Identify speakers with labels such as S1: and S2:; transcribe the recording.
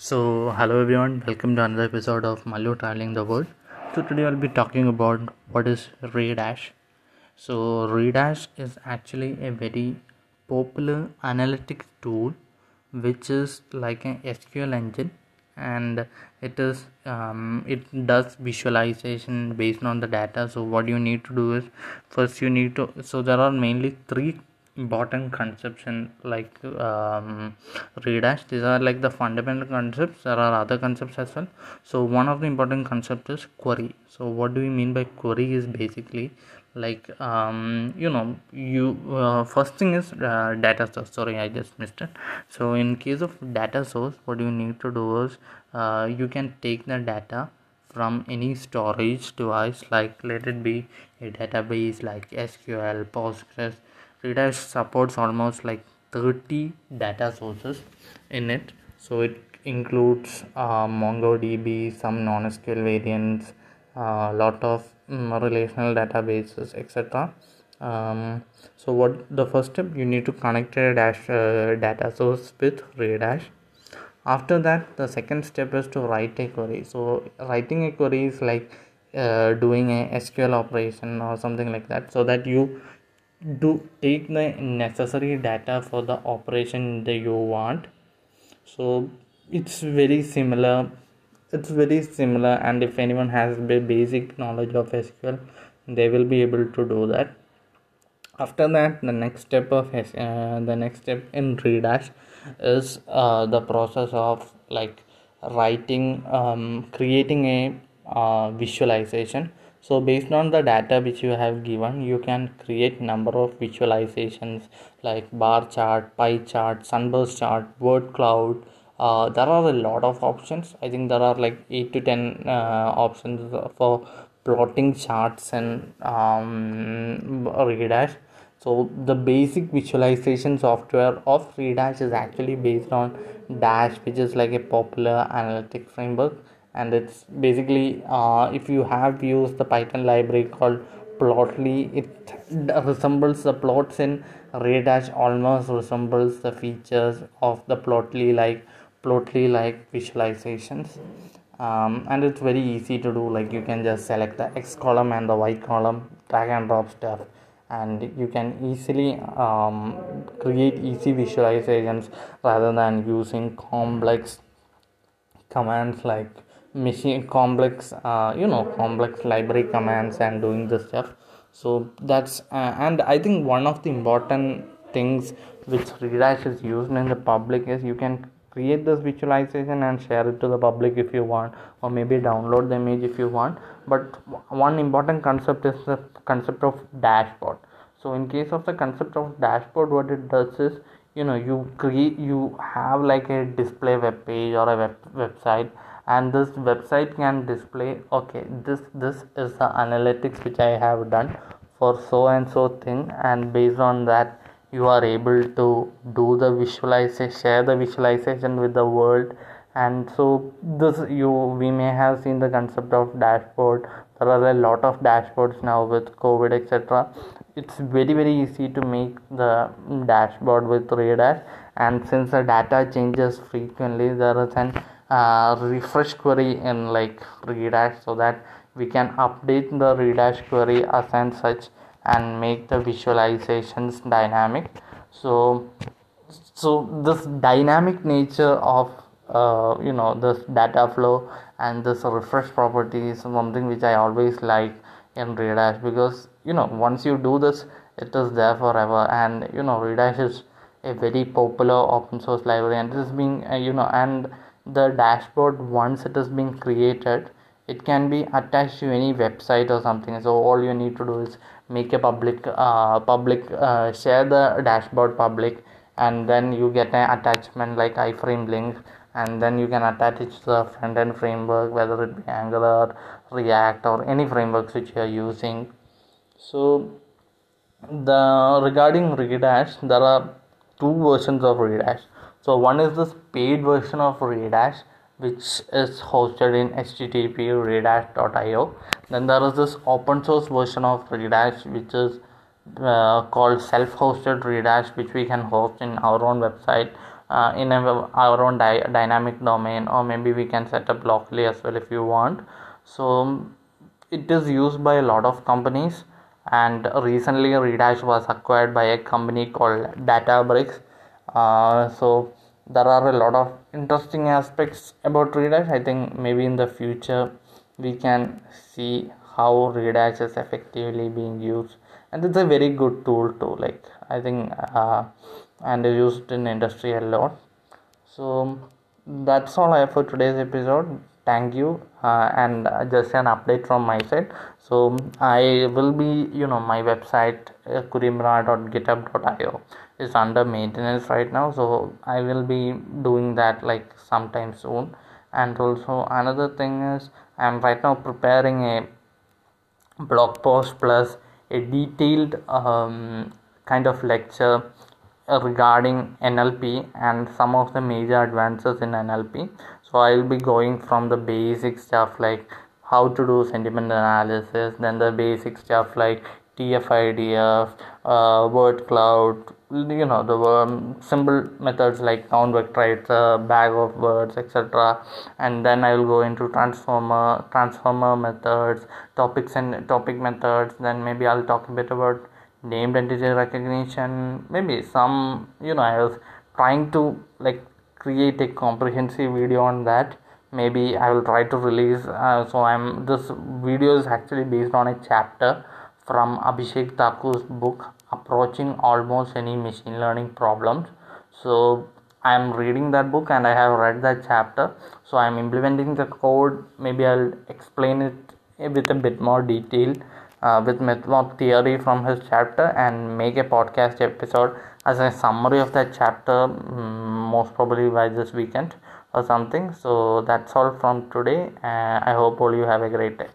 S1: So, hello everyone, welcome to another episode of Malu Traveling the World. So, today I'll be talking about what is Redash. So, Redash is actually a very popular analytics tool which is like an SQL engine and it is um, it does visualization based on the data so what you need to do is first you need to so there are mainly three important concepts in like um, redash these are like the fundamental concepts. There are other concepts as well. So one of the important concepts is query. So what do we mean by query is basically like um, you know you uh, first thing is uh, data source. Sorry i just missed it. So in case of data source what you need to do is uh, you can take the data from any storage device like let it be a database like sql postgres Redash supports almost like 30 data sources in it. So it includes uh, MongoDB, some non-SQL variants, a uh, lot of um, relational databases, etc. Um, so what the first step you need to connect a dash uh, data source with Redash. After that, the second step is to write a query. So writing a query is like uh, doing a SQL operation or something like that, so that you do take the necessary data for the operation that you want. So it's very similar it's very similar and if anyone has the basic knowledge of sql they will be able to do that. After that the next step of uh, the next step in redash is uh, the process of like writing um, creating a uh, visualization so based on the data which you have given you can create number of visualizations like bar chart pie chart sunburst chart word cloud. Uh, there are a lot of options. I think there are like 8 to 10 uh, options for plotting charts and um, redash so the basic visualization software of redash is actually based on dash which is like a popular analytic framework and it's basically uh, if you have used the python library called plotly it resembles the plots in redash almost resembles the features of the plotly like plotly like visualizations. Um, and it's very easy to do like you can just select the x column and the y column drag and drop stuff. And you can easily um, create easy visualizations rather than using complex commands like machine complex uh, you know complex library commands and doing this stuff. So that's uh, and i think one of the important things which redash is used in the public is you can create this visualization and share it to the public if you want or maybe download the image if you want. But one important concept is the concept of dashboard. So in case of the concept of dashboard what it does is you know you create you have like a display web page or a web website and this website can display okay this this is the analytics which i have done for so and so thing. And based on that you are able to do the visualization share the visualization with the world. And so this you we may have seen the concept of dashboard. There are a lot of dashboards now with covid etc it's very very easy to make the dashboard with Redash and since the data changes frequently there is an uh, refresh query in like redash so that we can update the redash query as and such and make the visualizations dynamic. So so this dynamic nature of uh, you know this data flow and this refresh property is something which i always like in redash because you know once you do this it is there forever. And you know redash is a very popular open source library and this is being uh, you know and the dashboard once it has been created it can be attached to any website or something. So all you need to do is make a public uh, public uh, share the dashboard public and then you get an attachment like iframe link and then you can attach it to the front end framework whether it be angular react or any frameworks which you are using. So the regarding redash there are two versions of redash so one is this paid version of redash which is hosted in http redash.io then there is this open source version of redash which is uh, called self-hosted redash which we can host in our own website uh, in our, our own di- dynamic domain or maybe we can set up locally as well if you want. So it is used by a lot of companies and recently redash was acquired by a company called databricks uh, so there are a lot of interesting aspects about redash i think maybe in the future we can see how redash is effectively being used. And it's a very good tool too like i think uh, and used in industry a lot. So that's all i have for today's episode. Thank you uh, and just an update from my side. So i will be you know my website uh, kurimra.github.io is under maintenance right now so i will be doing that like sometime soon and also another thing is i'm right now preparing a blog post plus a detailed um, kind of lecture regarding NLP and some of the major advances in NLP. So I will be going from the basic stuff like how to do sentiment analysis, then the basic stuff like TF-IDF, uh, word cloud, you know the um, symbol methods like count vectorizer, bag of words, etc. And then I will go into transformer, transformer methods, topics and topic methods. Then maybe I'll talk a bit about named entity recognition maybe some you know i was trying to like create a comprehensive video on that maybe i will try to release uh, so i'm this video is actually based on a chapter from abhishek thakur's book approaching almost any machine learning problems. So i am reading that book and i have read that chapter. So i'm implementing the code. Maybe i'll explain it with a bit more detail uh, with more theory from his chapter and make a podcast episode as a summary of that chapter um, most probably by this weekend or something. So that's all from today. Uh, i hope all you have a great day